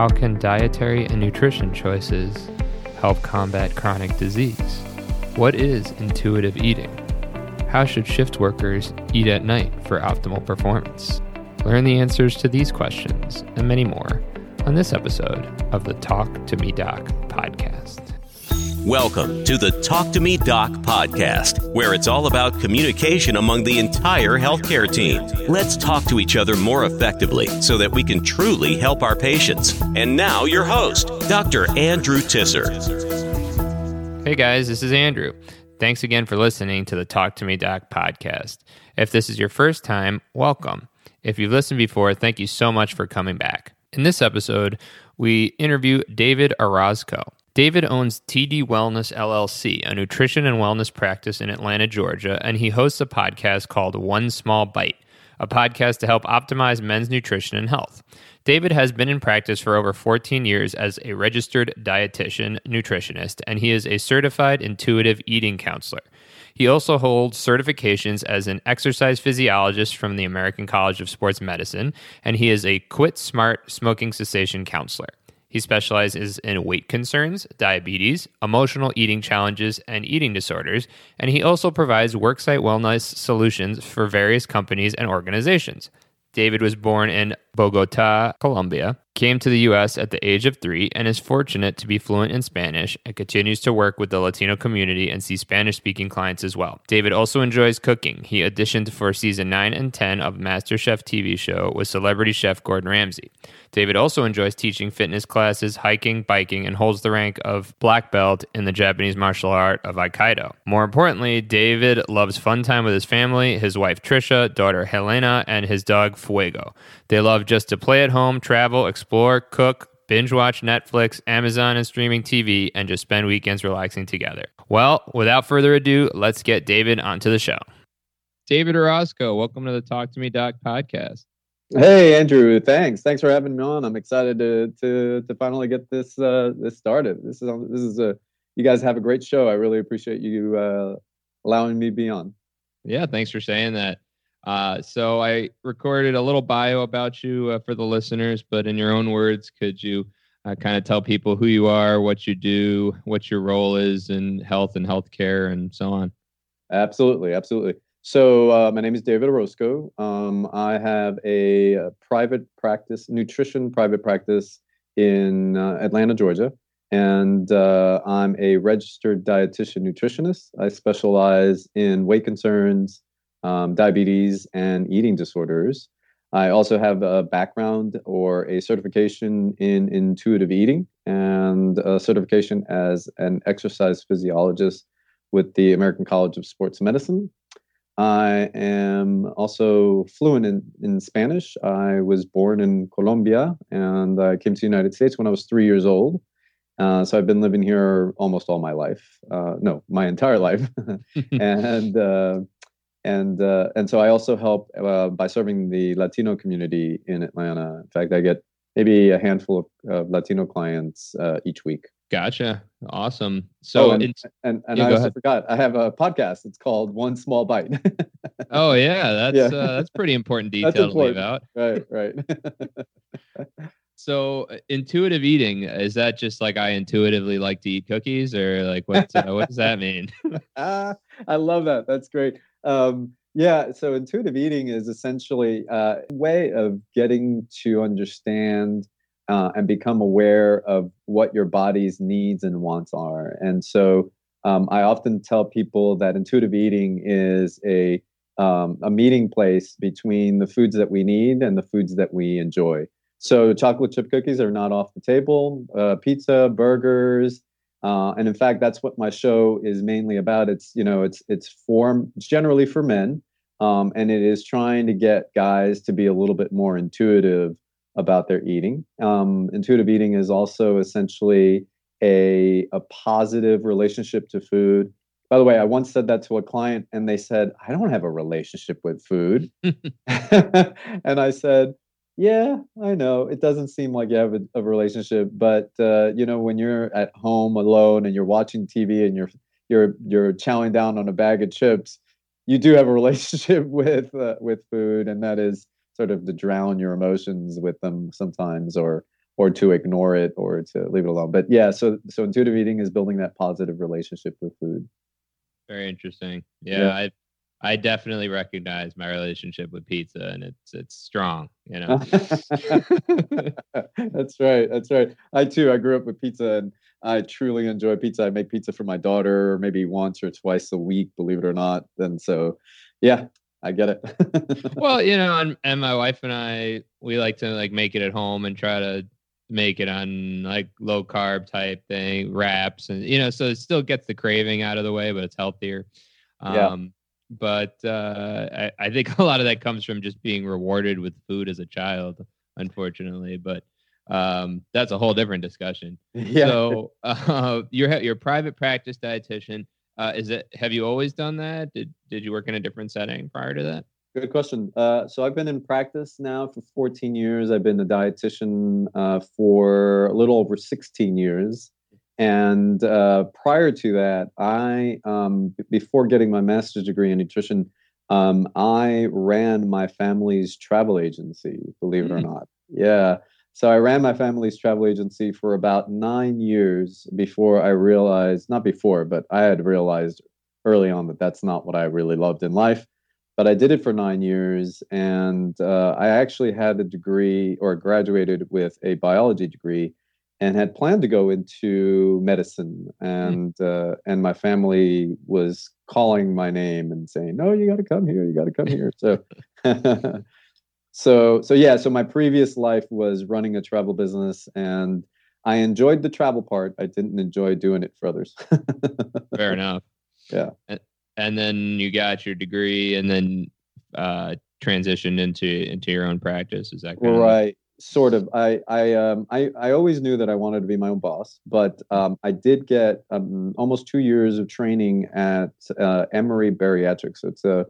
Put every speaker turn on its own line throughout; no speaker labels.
How can dietary and nutrition choices help combat chronic disease? What is intuitive eating? How should shift workers eat at night for optimal performance? Learn the answers to these questions and many more on this episode of the Talk to Me Doc.
Welcome to the Talk to Me Doc podcast, where it's all about communication among the entire healthcare team. Let's talk to each other more effectively so that we can truly help our patients. And now, your host, Dr. Andrew Tisser.
Hey guys, this is Andrew. Thanks again for listening to the Talk to Me Doc podcast. If this is your first time, welcome. If you've listened before, thank you so much for coming back. In this episode, we interview David Orozco. David owns TD Wellness LLC, a nutrition and wellness practice in Atlanta, Georgia, and he hosts a podcast called One Small Bite, a podcast to help optimize men's nutrition and health. David has been in practice for over 14 years as a registered dietitian nutritionist, and he is a certified intuitive eating counselor. He also holds certifications as an exercise physiologist from the American College of Sports Medicine, and he is a Quit Smart smoking cessation counselor. He specializes in weight concerns, diabetes, emotional eating challenges, and eating disorders, and he also provides worksite wellness solutions for various companies and organizations. David was born in Bogota, Colombia, came to the U.S. at the age of three, and is fortunate to be fluent in Spanish and continues to work with the Latino community and see Spanish speaking clients as well. David also enjoys cooking. He auditioned for season 9 and 10 of MasterChef TV show with celebrity chef Gordon Ramsay. David also enjoys teaching fitness classes, hiking, biking, and holds the rank of black belt in the Japanese martial art of Aikido. More importantly, David loves fun time with his family, his wife Trisha, daughter Helena, and his dog Fuego. They love just to play at home, travel, explore, cook, binge watch Netflix, Amazon, and streaming TV, and just spend weekends relaxing together. Well, without further ado, let's get David onto the show. David Orozco, welcome to the Talk to Me Doc podcast.
Hey Andrew, thanks. Thanks for having me on. I'm excited to to to finally get this uh, this started. This is this is a you guys have a great show. I really appreciate you uh, allowing me to be on.
Yeah, thanks for saying that. Uh, so I recorded a little bio about you uh, for the listeners, but in your own words, could you uh, kind of tell people who you are, what you do, what your role is in health and healthcare, and so on?
Absolutely, absolutely. So uh, my name is David Orozco. Um, I have a, a, private practice, nutrition private practice in uh, Atlanta, Georgia, and uh, I'm a registered dietitian nutritionist. I specialize in weight concerns, um, diabetes, and eating disorders. I also have a background or a certification in intuitive eating and a certification as an exercise physiologist with the American College of Sports Medicine. I am also fluent in, in Spanish. I was born in Colombia and I came to the United States when I was three years old. Uh, so I've been living here almost all my life. Uh, no, my entire life. and uh, and uh, and so I also help uh, by serving the Latino community in Atlanta. In fact, I get maybe a handful of Latino clients uh, each week.
Gotcha. Awesome. So,
oh, and, and, and, yeah, I also forgot, I have a podcast. It's called One Small Bite.
oh yeah. That's, yeah. Uh, that's pretty important detail important. to leave out.
Right. Right.
so uh, intuitive eating, is that just like I intuitively like to eat cookies or like what, uh, what does that mean?
ah, I love that. That's great. Um, yeah, so intuitive eating is essentially a way of getting to understand uh, and become aware of what your body's needs and wants are. And so um, I often tell people that intuitive eating is a um, a meeting place between the foods that we need and the foods that we enjoy. So chocolate chip cookies are not off the table. Uh, pizza, burgers, uh, and in fact, that's what my show is mainly about. It's you know it's it's for it's generally for men, um, and it is trying to get guys to be a little bit more intuitive about their eating. Um, intuitive eating is also essentially a, a positive relationship to food. By the way, I once said that to a client and they said, I don't have a relationship with food. and I said, Yeah, I know. It doesn't seem like you have a, a relationship, but uh, you know, when you're at home alone and you're watching TV and you're you're you're chowing down on a bag of chips, you do have a relationship with uh, with food, and that is sort of to drown your emotions with them sometimes or or to ignore it or to leave it alone. But yeah, so so intuitive eating is building that positive relationship with food.
Very interesting. Yeah, yeah. I I definitely recognize my relationship with pizza and it's it's strong, you know.
that's right. That's right. I too I grew up with pizza and I truly enjoy pizza. I make pizza for my daughter maybe once or twice a week, believe it or not. And so yeah, I get it.
well, you know, and, and my wife and I we like to like make it at home and try to make it on like low carb type thing, wraps, and you know, so it still gets the craving out of the way, but it's healthier.
Yeah. Um,
But uh, I, I think a lot of that comes from just being rewarded with food as a child, unfortunately. But um, that's a whole different discussion.
Yeah.
So uh, you're your private practice dietitian. Uh, is it? Have you always done that? Did Did you work in a different setting prior to that?
Good question. Uh, so I've been in practice now for 14 years. I've been a dietitian uh, for a little over 16 years. And uh, prior to that, I, um, before getting my master's degree in nutrition, um, I ran my family's travel agency, believe it mm. or not. Yeah. So I ran my family's travel agency for about nine years before I realized, not before, but I had realized early on that that's not what I really loved in life but I did it for nine years, and uh, I actually had a degree or graduated with a biology degree, and had planned to go into medicine. Hmm. And mm. uh, and my family was calling my name and saying, "No, you got to come here. You got to come here." So. so so yeah so my previous life was running a travel business and i enjoyed the travel part i didn't enjoy doing it for others
fair enough
yeah
and then you got your degree and then uh, transitioned into into your own practice. Is that
correct? right? Sort of. I I um I I always knew that I wanted to be my own boss, but um, I did get um, almost two years of training at uh, Emory Bariatrics. It's a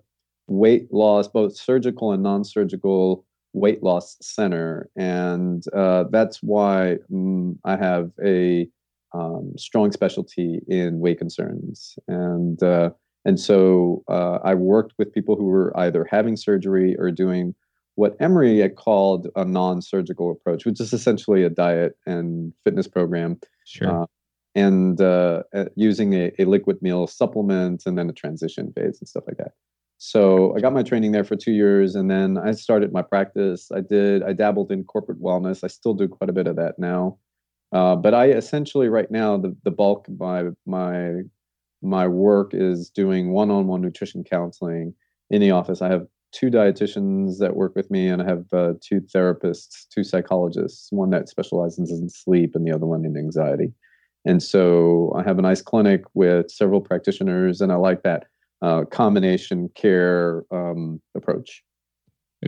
weight loss, both surgical and non-surgical weight loss center, and uh, that's why um, I have a um, strong specialty in weight concerns and. Uh, and so uh, I worked with people who were either having surgery or doing what Emory had called a non surgical approach, which is essentially a diet and fitness program.
Sure. Uh,
and uh, uh, using a, a, liquid meal supplement and then a transition phase and stuff like that. So I got my training there for two years, and then I started my practice. I did. I dabbled in corporate wellness. I still do quite a bit of that now, uh, but I essentially right now the the bulk of my my my work is doing one-on-one nutrition counseling in the office. I have two dietitians that work with me, and I have uh, two therapists, two psychologists, one that specializes in sleep and the other one in anxiety. And so I have a nice clinic with several practitioners, and I like that uh, combination care um, approach.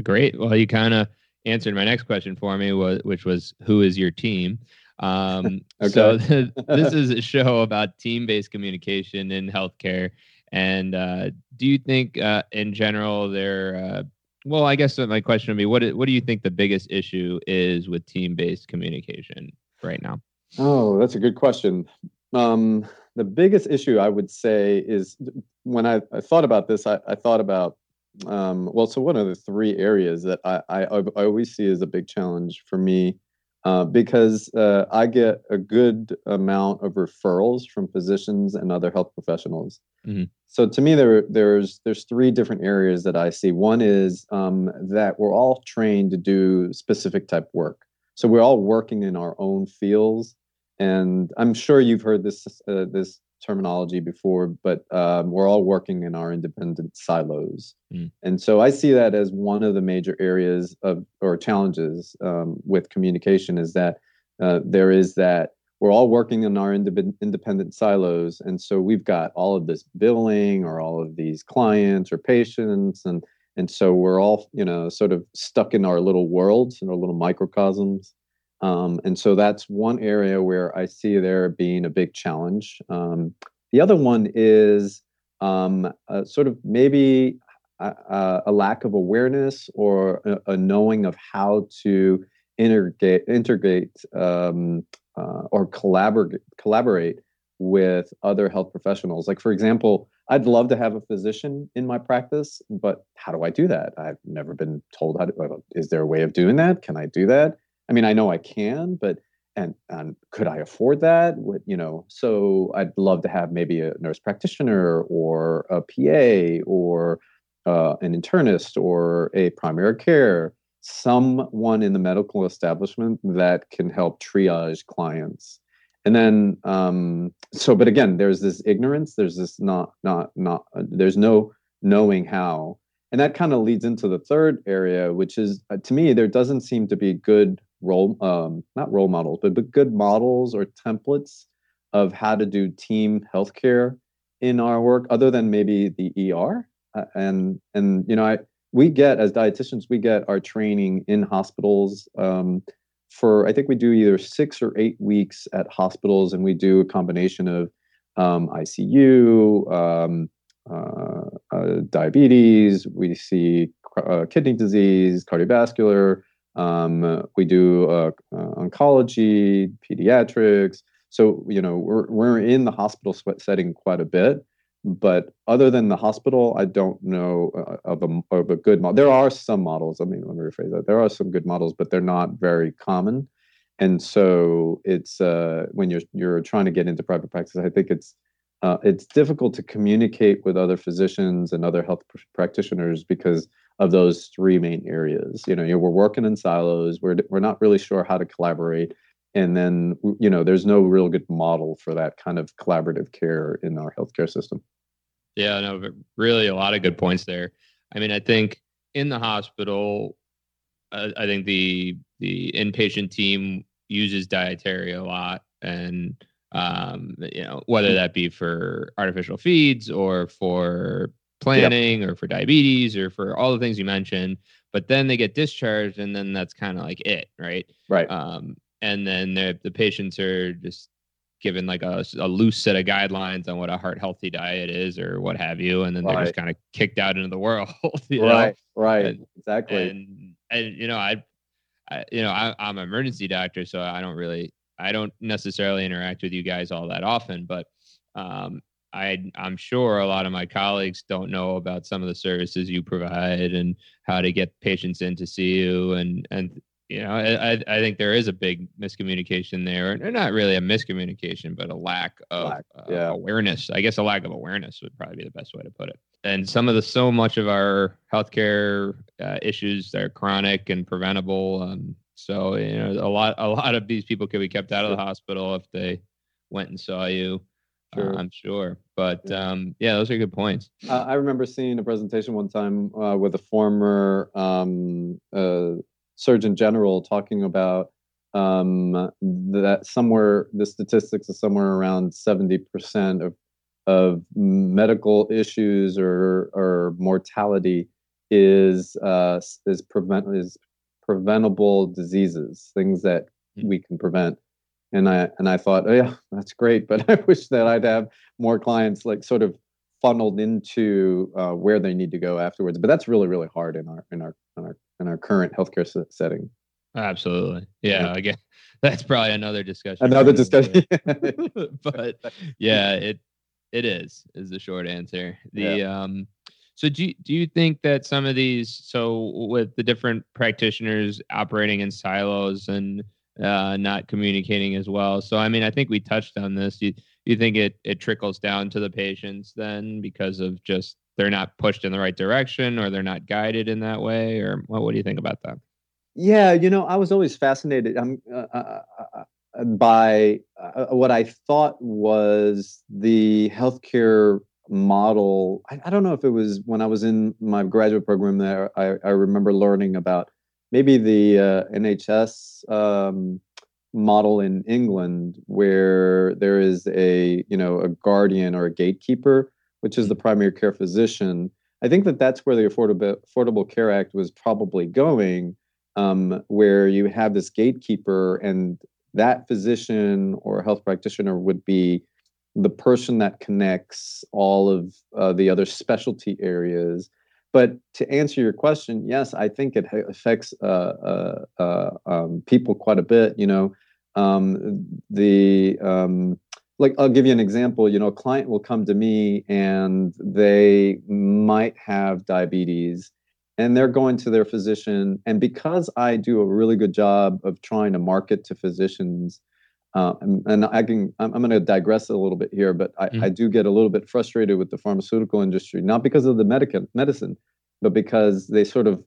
Great. Well, you kind of answered my next question for me, which was who is your team? Um, okay. So this is a show about team-based communication in healthcare. And uh, do you think, uh, in general, there? Uh, well, I guess my question would be, what what do you think the biggest issue is with team-based communication right now?
Oh, that's a good question. Um, the biggest issue I would say is when I, I thought about this, I, I thought about um, well, so one of the three areas that I, I, I always see as a big challenge for me uh, because uh, I get a good amount of referrals from physicians and other health professionals. Mm-hmm. So to me, there there's there's three different areas that I see. One is um, that we're all trained to do specific type work. So we're all working in our own fields, and I'm sure you've heard this uh, this terminology before, but um, we're all working in our independent silos. Mm. And so I see that as one of the major areas of or challenges um, with communication is that uh, there is that we're all working in our independent, independent silos. And so we've got all of this billing or all of these clients or patients. And, and so we're all, you know, sort of stuck in our little worlds and our little microcosms. Um, and so that's one area where I see there being a big challenge. Um, the other one is um, sort of maybe a, a, lack of awareness or a, a, knowing of how to integrate, integrate um, uh, or collaborate, collaborate with other health professionals. Like, for example, I'd love to have a physician in my practice, but how do I do that? I've never been told how to. Is there a way of doing that? Can I do that? I mean, I know I can, but and and could I afford that? You know? So I'd love to have maybe a nurse practitioner or a PA or uh, an internist or a primary care, someone in the medical establishment that can help triage clients. And then, um, so, but again, there's this ignorance. There's this not, not, not. There's no knowing how, and that kind of leads into the third area, which is uh, to me there doesn't seem to be good role, um, not role models, but but good models or templates of how to do team healthcare in our work, other than maybe the ER uh, and and you know I we get as dietitians we get our training in hospitals um, for I think we do either six or eight weeks at hospitals, and we do a combination of um, ICU, um, uh, uh, diabetes. We see uh, kidney disease, cardiovascular. Um, we do uh, uh, oncology, pediatrics. So you know we're we're in the hospital setting quite a bit but other than the hospital, I don't know uh, of a of a good model. There are some models. I mean, let me rephrase that. There are some good models, but they're not very common. And so it's uh, when you're you're trying to get into private practice, I think it's uh, it's difficult to communicate with other physicians and other health pr- practitioners because of those three main areas. You know, we're working in silos. We're we're not really sure how to collaborate and then you know there's no real good model for that kind of collaborative care in our healthcare system
yeah no really a lot of good points there i mean i think in the hospital uh, i think the the inpatient team uses dietary a lot and um, you know whether that be for artificial feeds or for planning yep. or for diabetes or for all the things you mentioned but then they get discharged and then that's kind of like it right
right
um, and then the patients are just given like a, a, loose set of guidelines on what a heart healthy diet is or what have you and then they're just kind of kicked out into the world
right
know?
right and, exactly
and, and you know I, I you know I, i'm an emergency doctor so i don't really i don't necessarily interact with you guys all that often but um, I, I'm sure a lot of my colleagues don't know about some of the services you provide and how to get patients in to see you and and you know, I, I think there is a big miscommunication there, or not really a miscommunication, but a lack of lack, uh, yeah. awareness. I guess a lack of awareness would probably be the best way to put it. And some of the so much of our healthcare uh, issues are chronic and preventable. Um, so you know, a lot a lot of these people could be kept out of the hospital if they went and saw you. Sure. Uh, I'm sure, but yeah. Um, yeah, those are good points.
Uh, I remember seeing a presentation one time uh, with a former um, uh, Surgeon General talking about um, that somewhere the statistics is somewhere around seventy percent of of medical issues or or mortality is uh, is prevent is preventable diseases, things that hmm. we can prevent. And I and I thought, oh yeah, that's great, but I wish that I'd have more clients like sort of funneled into uh, where they need to go afterwards. But that's really really hard in our in our in our in our current healthcare setting.
Absolutely. Yeah, yeah. Again, that's probably another discussion.
Another discussion.
but yeah, it it is is the short answer. The yeah. um so do you, do you think that some of these so with the different practitioners operating in silos and uh, not communicating as well. So I mean, I think we touched on this. You you think it it trickles down to the patients then because of just they're not pushed in the right direction or they're not guided in that way or what, what do you think about that
yeah you know i was always fascinated um, uh, uh, uh, by uh, what i thought was the healthcare model I, I, don't know if it was when i was in my graduate program there i, I remember learning about maybe the uh, nhs um, model in england where there is a you know a guardian or a gatekeeper which is the primary care physician. I think that that's where the Affordable, Affordable Care Act was probably going, um, where you have this gatekeeper, and that physician or health practitioner would be the person that connects all of uh, the other specialty areas. But to answer your question, yes, I think it affects uh, uh, uh um, people quite a bit. You know, um, the um, like I'll give you an example. You know, a client will come to me and they might have diabetes, and they're going to their physician. And because I do a really good job of trying to market to physicians, uh, and, and, I can, I'm, I'm going to digress a little bit here, but I, mm. I, do get a little bit frustrated with the pharmaceutical industry, not because of the medic- medicine, but because they sort of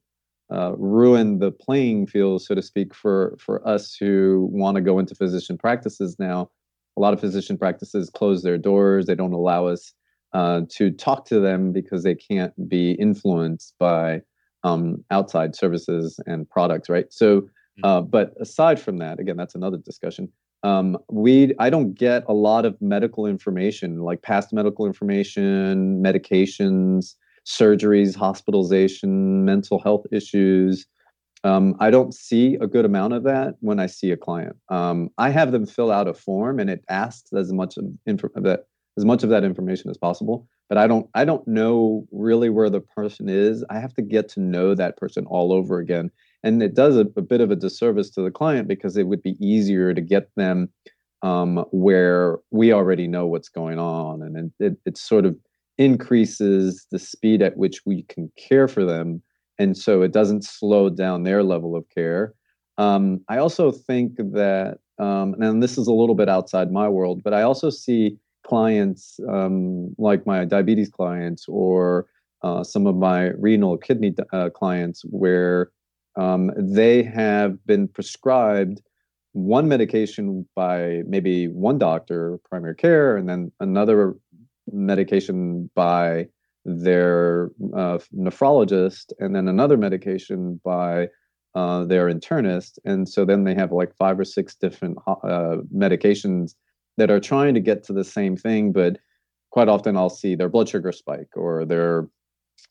uh, ruin the playing field, so to speak, for for us who want to go into physician practices now. A lot of physician practices close their doors; they don't allow us uh, to talk to them because they can't be influenced by um, outside services and products, right? So, mm. uh, but aside from that, again, that's another discussion. Um, we, I don't get a lot of medical information, like past medical information, medications, surgeries, hospitalization, mental health issues. Um, I don't see a good amount of that when I see a client. Um, I have them fill out a form, and it asks as much of info- that as much of that information as possible but i don't i don't know really where the person is i have to get to know that person all over again and it does a, a bit of a disservice to the client because it would be easier to get them um, where we already know what's going on and it, it, it sort of increases the speed at which we can care for them and so it doesn't slow down their level of care. Um, i also think that um, and this is a little bit outside my world but i also see clients um, like my diabetes clients or uh, some of my renal kidney uh, clients where um, they have been prescribed one medication by maybe one doctor, primary care, and then another medication by their uh, nephrologist, and then another medication by uh, their internist. And so then they have like five or six different uh, medications that are trying to get to the same thing, but quite often I'll see their blood sugar spike or their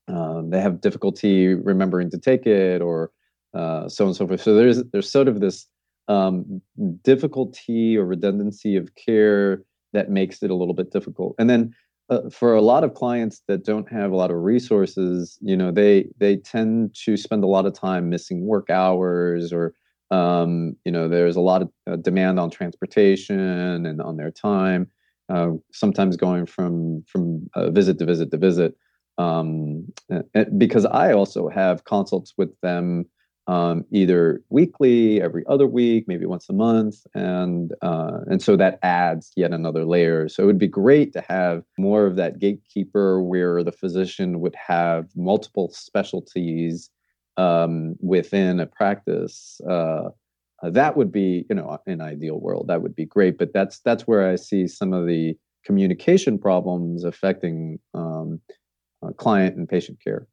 um, they have difficulty remembering to take it or uh, so on and so forth. So there's there's sort of this um, difficulty or redundancy of care that makes it a little bit difficult. And then uh, for a lot of clients that don't have a lot of resources, you know, they they tend to spend a lot of time missing work hours or um, you know, there's a lot of uh, demand on transportation and on their time. Uh, sometimes going from from uh, visit to visit to visit. Um, and, because I also have consults with them um, either weekly, every other week, maybe once a month, and uh, and so that adds yet another layer. So it would be great to have more of that gatekeeper where the physician would have multiple specialties um, within a practice, uh, that would be, you know, an ideal world. That would be great. But that's that's where I see some of the communication problems affecting um, uh, client and patient care.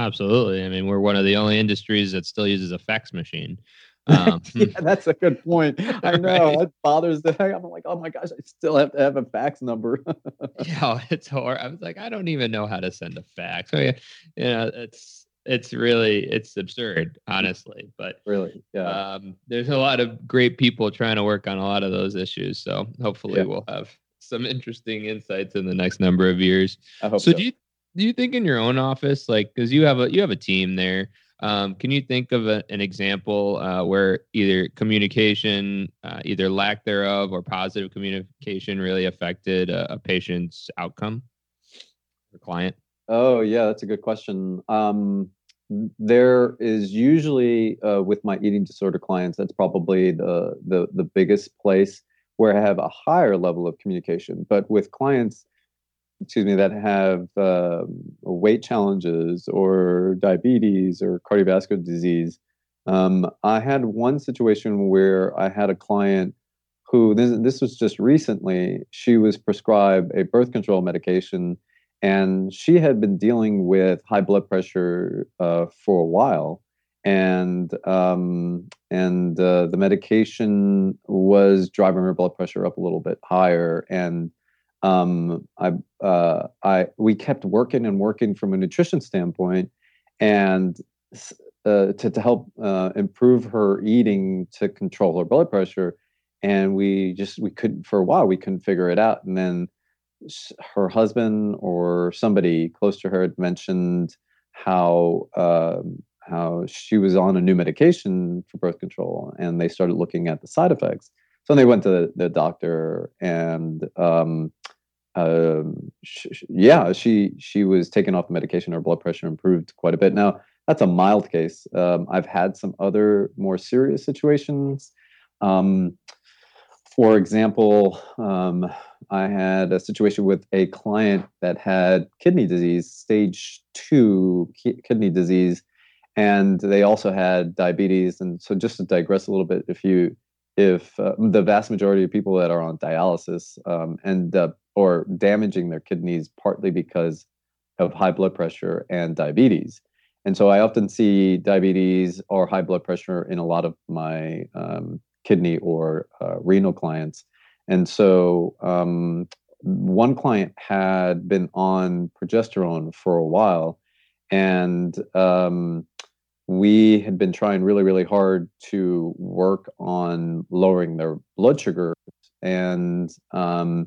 Absolutely. I mean, we're one of the only industries that still uses a fax machine.
Um, yeah, that's a good point. I know right? that bothers the heck. I'm like, oh my gosh, I still have to have a fax number.
yeah, it's horrible. I was like, I don't even know how to send a fax. So yeah, you know, it's it's really it's absurd honestly but
really yeah
um, there's a lot of great people trying to work on a lot of those issues so hopefully yeah. we'll have some interesting insights in the next number of years
so,
so, do you do you think in your own office like because you have a you have a team there um, can you think of a, an example uh, where either communication uh, either lack thereof or positive communication really affected a, a patient's outcome or client
Oh yeah, that's a good question. Um, there is usually uh, with my eating disorder clients, that's probably the, the the biggest place where I have a higher level of communication. But with clients, excuse me, that have uh, weight challenges or diabetes or cardiovascular disease, um, I had one situation where I had a client who this, this was just recently. She was prescribed a birth control medication and she had been dealing with high blood pressure uh, for a while and um, and uh, the medication was driving her blood pressure up a little bit higher and um, I uh, I we kept working and working from a nutrition standpoint and uh, to to help uh, improve her eating to control her blood pressure and we just we couldn't for a while we couldn't figure it out and then her husband or somebody close to her had mentioned how um, how she was on a new medication for birth control, and they started looking at the side effects. So they went to the, the doctor, and um, uh, sh- yeah, she she was taken off the medication. Her blood pressure improved quite a bit. Now that's a mild case. Um, I've had some other more serious situations. Um, for example, um, I had a situation with a client that had kidney disease, stage two ki- kidney disease, and they also had diabetes. And so, just to digress a little bit, if you if uh, the vast majority of people that are on dialysis um, end up or damaging their kidneys partly because of high blood pressure and diabetes. And so I often see diabetes or high blood pressure in a lot of my um, kidney or uh, renal clients. And so um, one client had been on progesterone for a while, and um, we had been trying really, really hard to work on lowering their blood sugar. And um,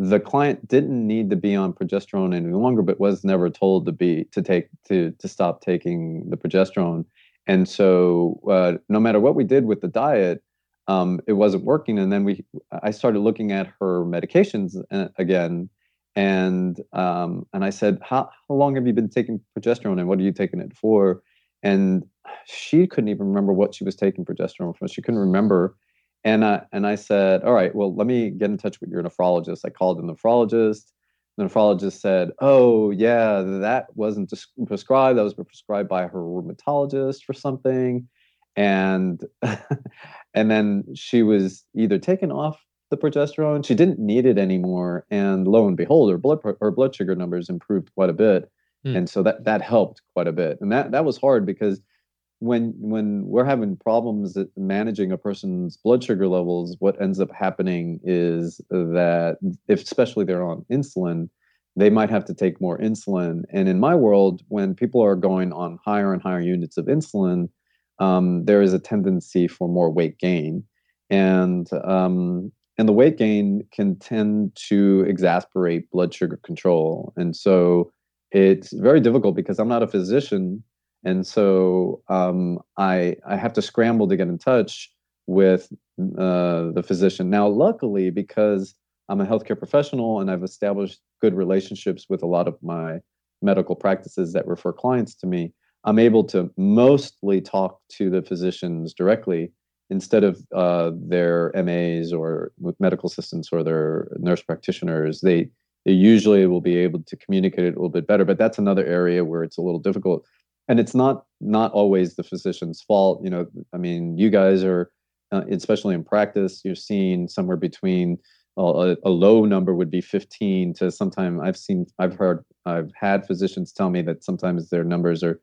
the client didn't need to be on progesterone any longer, but was never told to be to take to to stop taking the progesterone. And so, uh, no matter what we did with the diet, um, it wasn't working. And then we, I started looking at her medications uh, again, and um, and I said, how, how long have you been taking progesterone, and what are you taking it for? And she couldn't even remember what she was taking progesterone for. She couldn't remember. And I, and I said, all right, well, let me get in touch with your nephrologist. I called the nephrologist. The nephrologist said, oh, yeah, that wasn't prescribed. That was prescribed by her rheumatologist for something and and then she was either taken off the progesterone she didn't need it anymore and lo and behold her blood her blood sugar numbers improved quite a bit mm. and so that that helped quite a bit. And that that was hard because when when we're having problems managing a person's blood sugar levels what ends up happening is that if especially they're on insulin they might have to take more insulin. And in my world when people are going on higher and higher units of insulin um, there is a tendency for more weight gain, and um, and the weight gain can tend to exasperate blood sugar control, and so it's very difficult because I'm not a physician, and so um, I I have to scramble to get in touch with uh, the physician. Now, luckily, because I'm a healthcare professional and I've established good relationships with a lot of my medical practices that refer clients to me, I'm able to mostly talk to the physicians directly instead of uh, their MAs or medical assistants or their nurse practitioners. They they usually will be able to communicate it a little bit better, but that's another area where it's a little difficult. And it's not not always the physician's fault. You know, I mean, you guys are, uh, especially in practice, you're seeing somewhere between a, a, low number would be 15 to sometimes I've seen, I've heard, I've had physicians tell me that sometimes their numbers are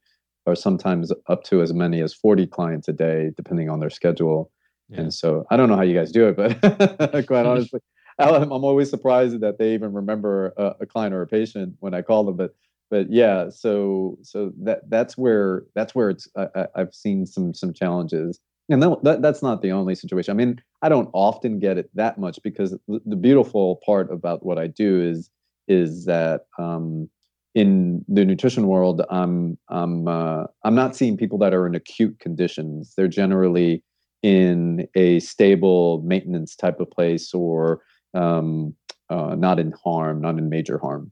are sometimes up to as many as 40 clients a day, depending on their schedule. Yeah. And so I don't know how you guys do it, but quite honestly, I'm always surprised that they even remember a, a, client or a patient when I call them. But but yeah, so so that that's where that's where it's I, have seen some some challenges, and that, that's not the only situation. I mean, I don't often get it that much because the, beautiful part about what I do is is that um, in the nutrition world, I'm I'm uh, I'm not seeing people that are in acute conditions. They're generally in a stable maintenance type of place or um, uh, not in harm, not in major harm.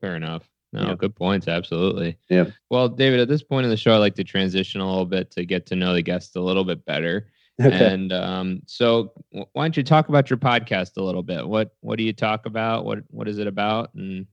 Fair enough. No, yeah. good points. Absolutely.
Yeah.
Well, David, at this point in the show, I like to transition a little bit to get to know the guest a little bit better. Okay. And um, so, why don't you talk about your podcast a little bit? What What do you talk about? What What is it about? And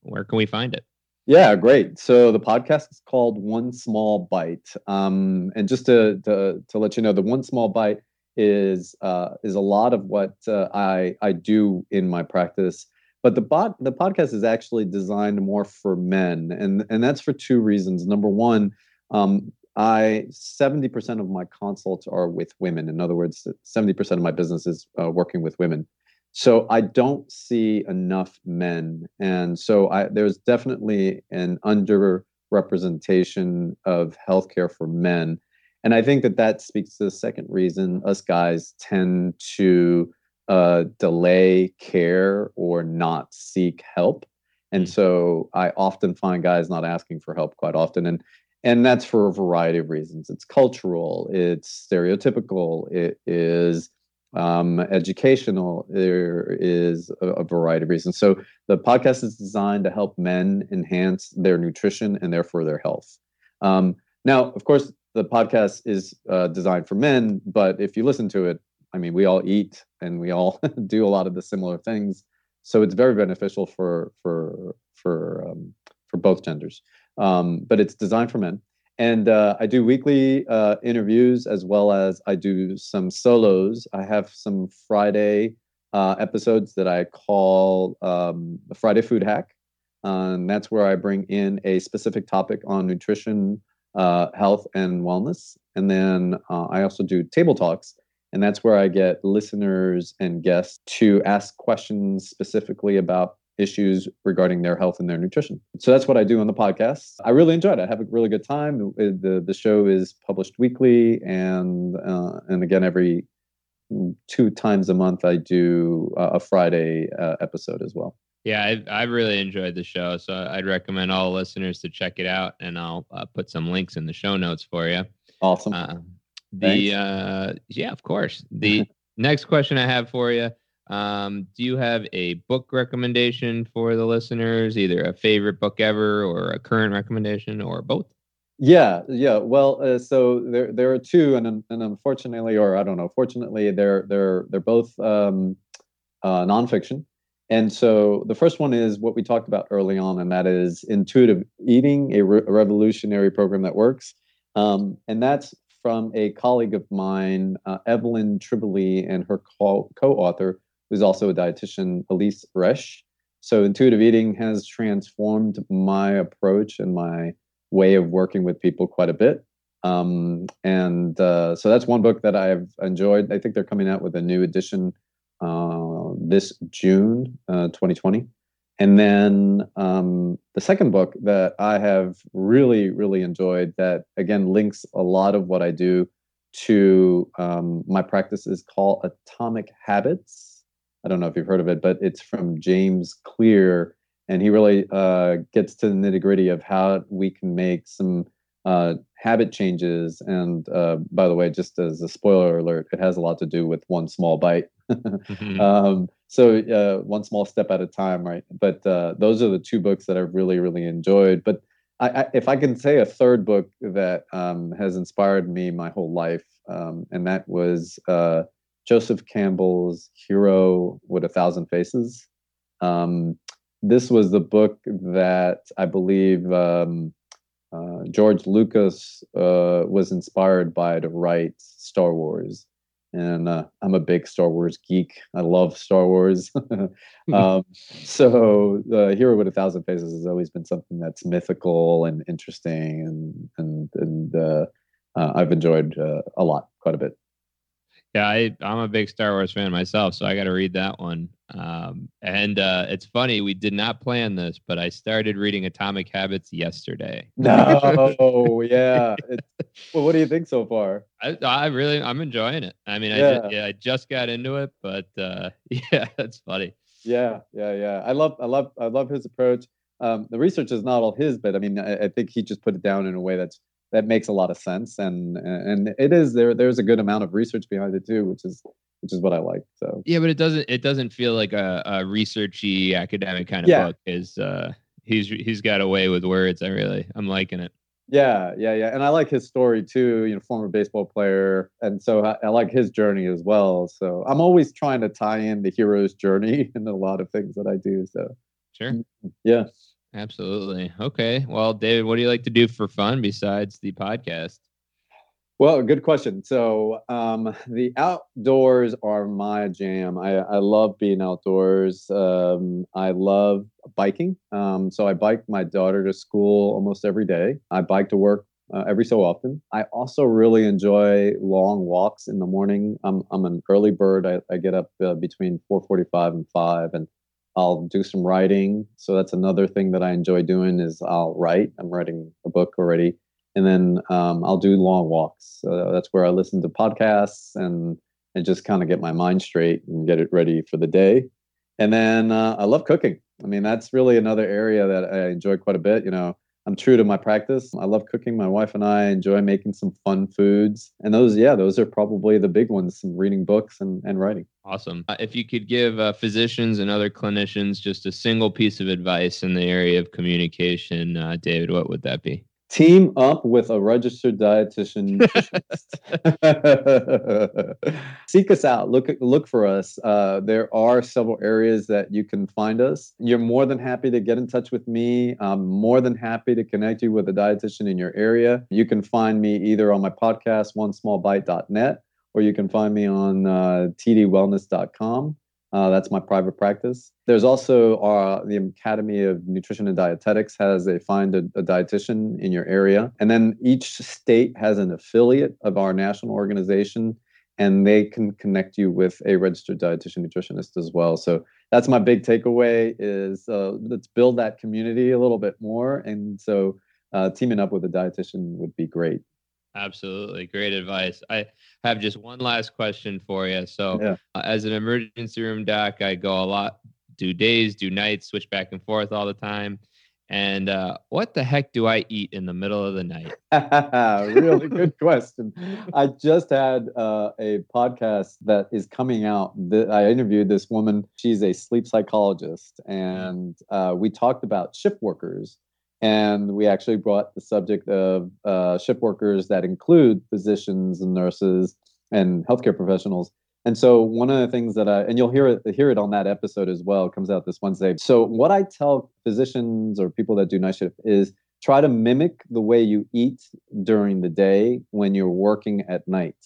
where can we find it?
Yeah, great. So the podcast is called One Small Bite, um, and just to, to to let you know, the One Small Bite is uh, is a lot of what uh, I I do in my practice. But the bot the podcast is actually designed more for men, and and that's for two reasons. Number one, um, I seventy percent of my consults are with women. In other words, seventy percent of my business is uh, working with women. So I don't see enough men, and so I, there's definitely an underrepresentation of healthcare for men, and I think that that speaks to the second reason us guys tend to uh, delay care or not seek help, and mm. so I often find guys not asking for help quite often, and and that's for a variety of reasons. It's cultural, it's stereotypical, it is um, educational. There is a, a, variety of reasons. So the podcast is designed to help men enhance their nutrition and therefore their health. Um, now, of course, the podcast is uh, designed for men, but if you listen to it, I mean, we all eat and we all do a lot of the similar things, so it's very beneficial for for for um, for both genders. Um, but it's designed for men, and uh, I do weekly uh, interviews as well as I do some solos. I have some Friday uh, episodes that I call um, Friday Food Hack, and that's where I bring in a specific topic on nutrition uh, health and wellness. And then uh, I also do table talks, and that's where I get listeners and guests to ask questions specifically about issues regarding their health and their nutrition. So that's what I do on the podcast. I really enjoy it. I have a really good time. The the, show is published weekly, and uh, and again every two times a month I do a Friday uh, episode as well.
Yeah, I, I really enjoyed the show, so I'd recommend all listeners to check it out, and I'll uh, put some links in the show notes for you.
Awesome. Uh,
the uh, yeah, of course. The next question I have for you: um, Do you have a book recommendation for the listeners? Either a favorite book ever, or a current recommendation, or both?
Yeah, yeah. Well, uh, so there there are two, and and unfortunately, or I don't know, fortunately, they're they're they're both um, uh, nonfiction. And so the first one is what we talked about early on, and that is intuitive eating, a, re- a revolutionary program that works. Um, and that's from a colleague of mine, uh, Evelyn Tribole, and her co author, who's also a dietitian, Elise Resch. So intuitive eating has transformed my approach and my way of working with people quite a bit. Um, and uh, so that's one book that I've enjoyed. I think they're coming out with a new edition uh, this June uh, 2020. And then um, the second book that I have really, really enjoyed that again links a lot of what I do to um, my practice is called Atomic Habits. I don't know if you've heard of it, but it's from James Clear. And he really uh, gets to the nitty gritty of how we can make some uh, habit changes. And uh, by the way, just as a spoiler alert, it has a lot to do with one small bite. mm-hmm. um, so uh, one small step at a time, right? But uh, those are the two books that I've really, really enjoyed. But I, I, if I can say a third book that um, has inspired me my whole life, um, and that was uh, Joseph Campbell's Hero with a Thousand Faces. Um, this was the book that I believe um, uh, George Lucas uh, was inspired by to write Star Wars and uh, I'm a big Star Wars geek. I love Star Wars. um, so the Hero with a Thousand Faces has always been something that's mythical and interesting, and and and uh, uh, I've enjoyed uh, a lot, quite a bit.
Yeah, I, I'm a big Star Wars fan myself, so I got to read that one. Um, and uh, it's funny, we did not plan this, but I started reading Atomic Habits yesterday.
No, yeah. well, what do you think so far?
I, I really, I'm enjoying it. I mean, yeah. I, just, yeah, I just got into it, but uh, yeah, it's funny.
Yeah, yeah, yeah. I love, I love, I love his approach. Um, the research is not all his, but I mean, I, I think he just put it down in a way that's that makes a lot of sense. And and it is there there's a good amount of research behind it too which is which is what i like so.
Yeah but it doesn't it doesn't feel like a, a researchy academic kind of yeah. book is uh he's he's got a way with words. I really i'm liking it.
Yeah yeah yeah. And i like his story too you know former baseball player. And so I, I like his journey as well. So i'm always trying to tie in the hero's journey in a lot of things that i do so.
Sure.
Mm-hmm. yeah
Absolutely. Okay. Well, David, what do you like to do for fun besides the podcast?
Well, good question. So, um, the outdoors are my jam. I, I love being outdoors. Um, I love biking. Um, so, I bike my daughter to school almost every day. I bike to work uh, every so often. I also really enjoy long walks in the morning. I'm, I'm an early bird. I, I get up uh, between 4:45 and 5, and I'll do some writing. So that's another thing that I enjoy doing is I'll write. I'm writing a book already, and then um, I'll do long walks. So that's where I listen to podcasts and and just kind of get my mind straight and get it ready for the day. And then uh, I love cooking. I mean, that's really another area that I enjoy quite a bit. You know, I'm true to my practice. I love cooking. My wife and I enjoy making some fun foods. And those, yeah, those are probably the big ones some reading books and, and writing.
Awesome. Uh, if you could give uh, physicians and other clinicians just a single piece of advice in the area of communication, uh, David, what would that be?
Team up with a registered dietitian. Seek us out. Look look for us. Uh, there are several areas that you can find us. You're more than happy to get in touch with me. I'm more than happy to connect you with a dietitian in your area. You can find me either on my podcast, onesmallbite.net, or you can find me on uh, tdwellness.com. Uh, that's my private practice. There's also uh, the Academy of Nutrition and Dietetics has a find a, a, dietitian in your area, and then each state has an affiliate of our national organization, and they can connect you with a registered dietitian nutritionist as well. So that's my big takeaway: is uh, let's build that community a little bit more, and so uh, teaming up with a dietitian would be great.
Absolutely. Great advice. I have just one last question for you. So, yeah. uh, as an emergency room doc, I go a lot, do days, do nights, switch back and forth all the time. And uh, what the heck do I eat in the middle of the night?
really good question. I just had uh, a podcast that is coming out. I interviewed this woman. She's a sleep psychologist, and uh, we talked about shift workers and we actually brought the subject of uh, shift workers that include physicians and nurses and healthcare professionals. And so one of the things that I and you'll hear it hear it on that episode as well comes out this Wednesday. So what I tell physicians or people that do night shift is try to mimic the way you eat during the day when you're working at night.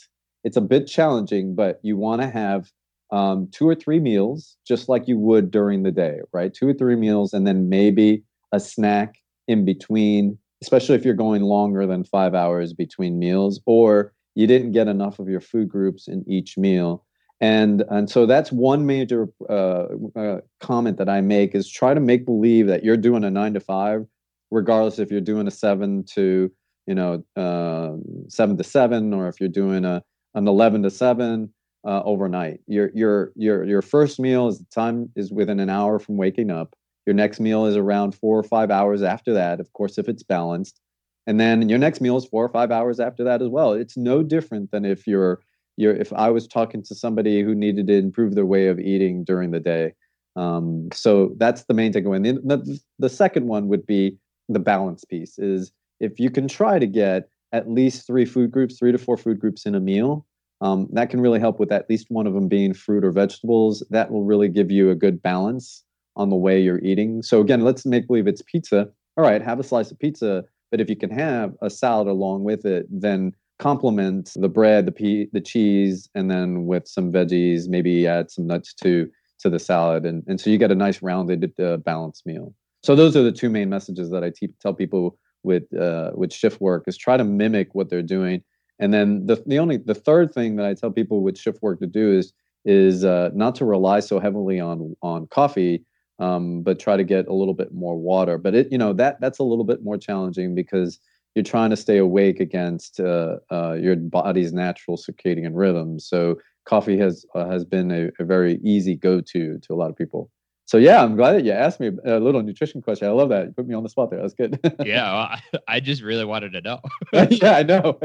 It's a bit challenging, but you want to have um, two or three meals just like you would during the day, right? Two or three meals, and then maybe a snack in between, especially if you're going longer than five hours between meals, or you didn't get enough of your food groups in each meal. And, and so that's one major uh, uh, comment that I make is try to make believe that you're doing a nine to five, regardless if you're doing a seven to, you know, uh, seven to seven, or if you're doing a, an 11 to seven uh, overnight. Your, your, your, your first meal is the time is within an hour from waking up your next meal is around four or five hours after that, of course, if it's balanced. And then your next meal is four or five hours after that as well. It's no different than if you're you're if I was talking to somebody who needed to improve their way of eating during the day. Um, so that's the main takeaway. And the, the second one would be the balance piece is if you can try to get at least three food groups, three to four food groups in a meal, um, that can really help with at least one of them being fruit or vegetables. That will really give you a good balance on the way you're eating. So again, let's make believe it's pizza. All right, have a slice of pizza, but if you can have a salad along with it, then complement the bread, the pea, the cheese, and then with some veggies, maybe add some nuts too to the salad, and and so you get a nice rounded, uh, balanced meal. So those are the two main messages that I te- tell people with uh, with shift work is try to mimic what they're doing, and then the the only the third thing that I tell people with shift work to do is is uh, not to rely so heavily on on coffee um, but try to get a little bit more water. But it, you know, that that's a little bit more challenging because you're trying to stay awake against uh, uh, your body's natural circadian rhythm. So coffee has uh, has been a, a, very easy go-to to a lot of people. So yeah, I'm glad that you asked me a little nutrition question. I love that. You put me on the spot there. That's good.
yeah, well, I, I, just really wanted to know.
yeah, I know.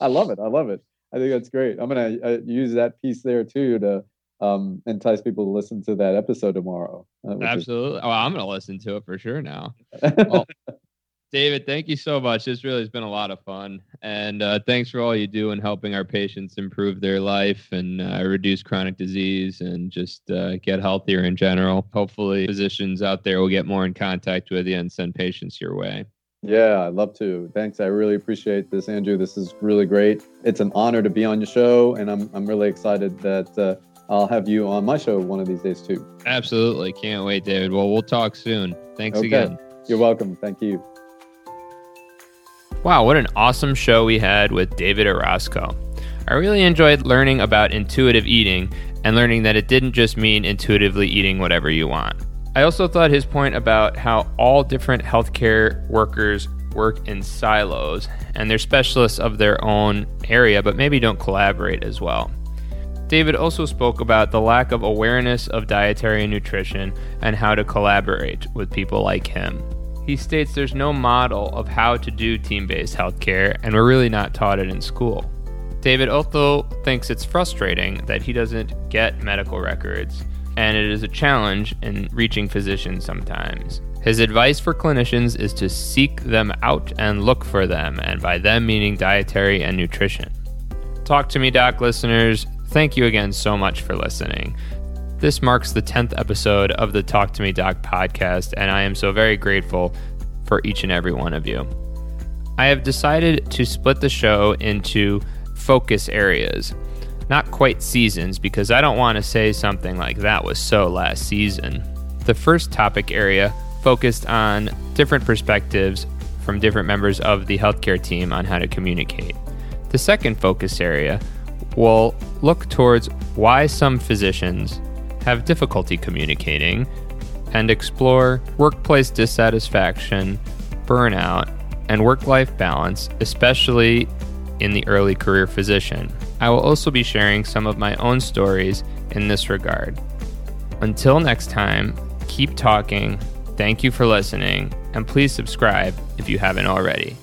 I love it. I love it. I think that's great. I'm gonna uh, use that piece there too to um, entice people to listen to that episode tomorrow.
Uh, Absolutely. Is- oh, I'm going to listen to it for sure now. well, David, thank you so much. This really has been a lot of fun. And uh, thanks for all you do in helping our patients improve their life and uh, reduce chronic disease and just uh, get healthier in general. Hopefully, physicians out there will get more in contact with you and send patients your way.
Yeah, I'd love to. Thanks. I really appreciate this, Andrew. This is really great. It's an honor to be on your show, and I'm, I'm really excited that uh, I'll have you on my show one of these days too.
Absolutely. Can't wait, David. Well, we'll talk soon. Thanks okay. again.
You're welcome. Thank you.
Wow, what an awesome show we had with David Orozco. I really enjoyed learning about intuitive eating and learning that it didn't just mean intuitively eating whatever you want. I also thought his point about how all different healthcare workers work in silos and they're specialists of their own area, but maybe don't collaborate as well. David also spoke about the lack of awareness of dietary and nutrition and how to collaborate with people like him. He states there's no model of how to do team based healthcare, and we're really not taught it in school. David also thinks it's frustrating that he doesn't get medical records and it is a challenge in reaching physicians sometimes. His advice for clinicians is to seek them out and look for them, and by them meaning dietary and nutrition. Talk to me, Doc listeners. Thank you again so much for listening. This marks the 10th episode of the Talk to Me Doc podcast, and I am so very grateful for each and every one of you. I have decided to split the show into focus areas, not quite seasons, because I don't want to say something like that was so last season. The first topic area focused on different perspectives from different members of the healthcare team on how to communicate. The second focus area will look towards why some physicians have difficulty communicating and explore workplace dissatisfaction, burnout, and work life balance, especially in the early career physician. I will also be sharing some of my own stories in this regard. Until next time, keep talking. Thank you for listening, and please subscribe if you haven't already.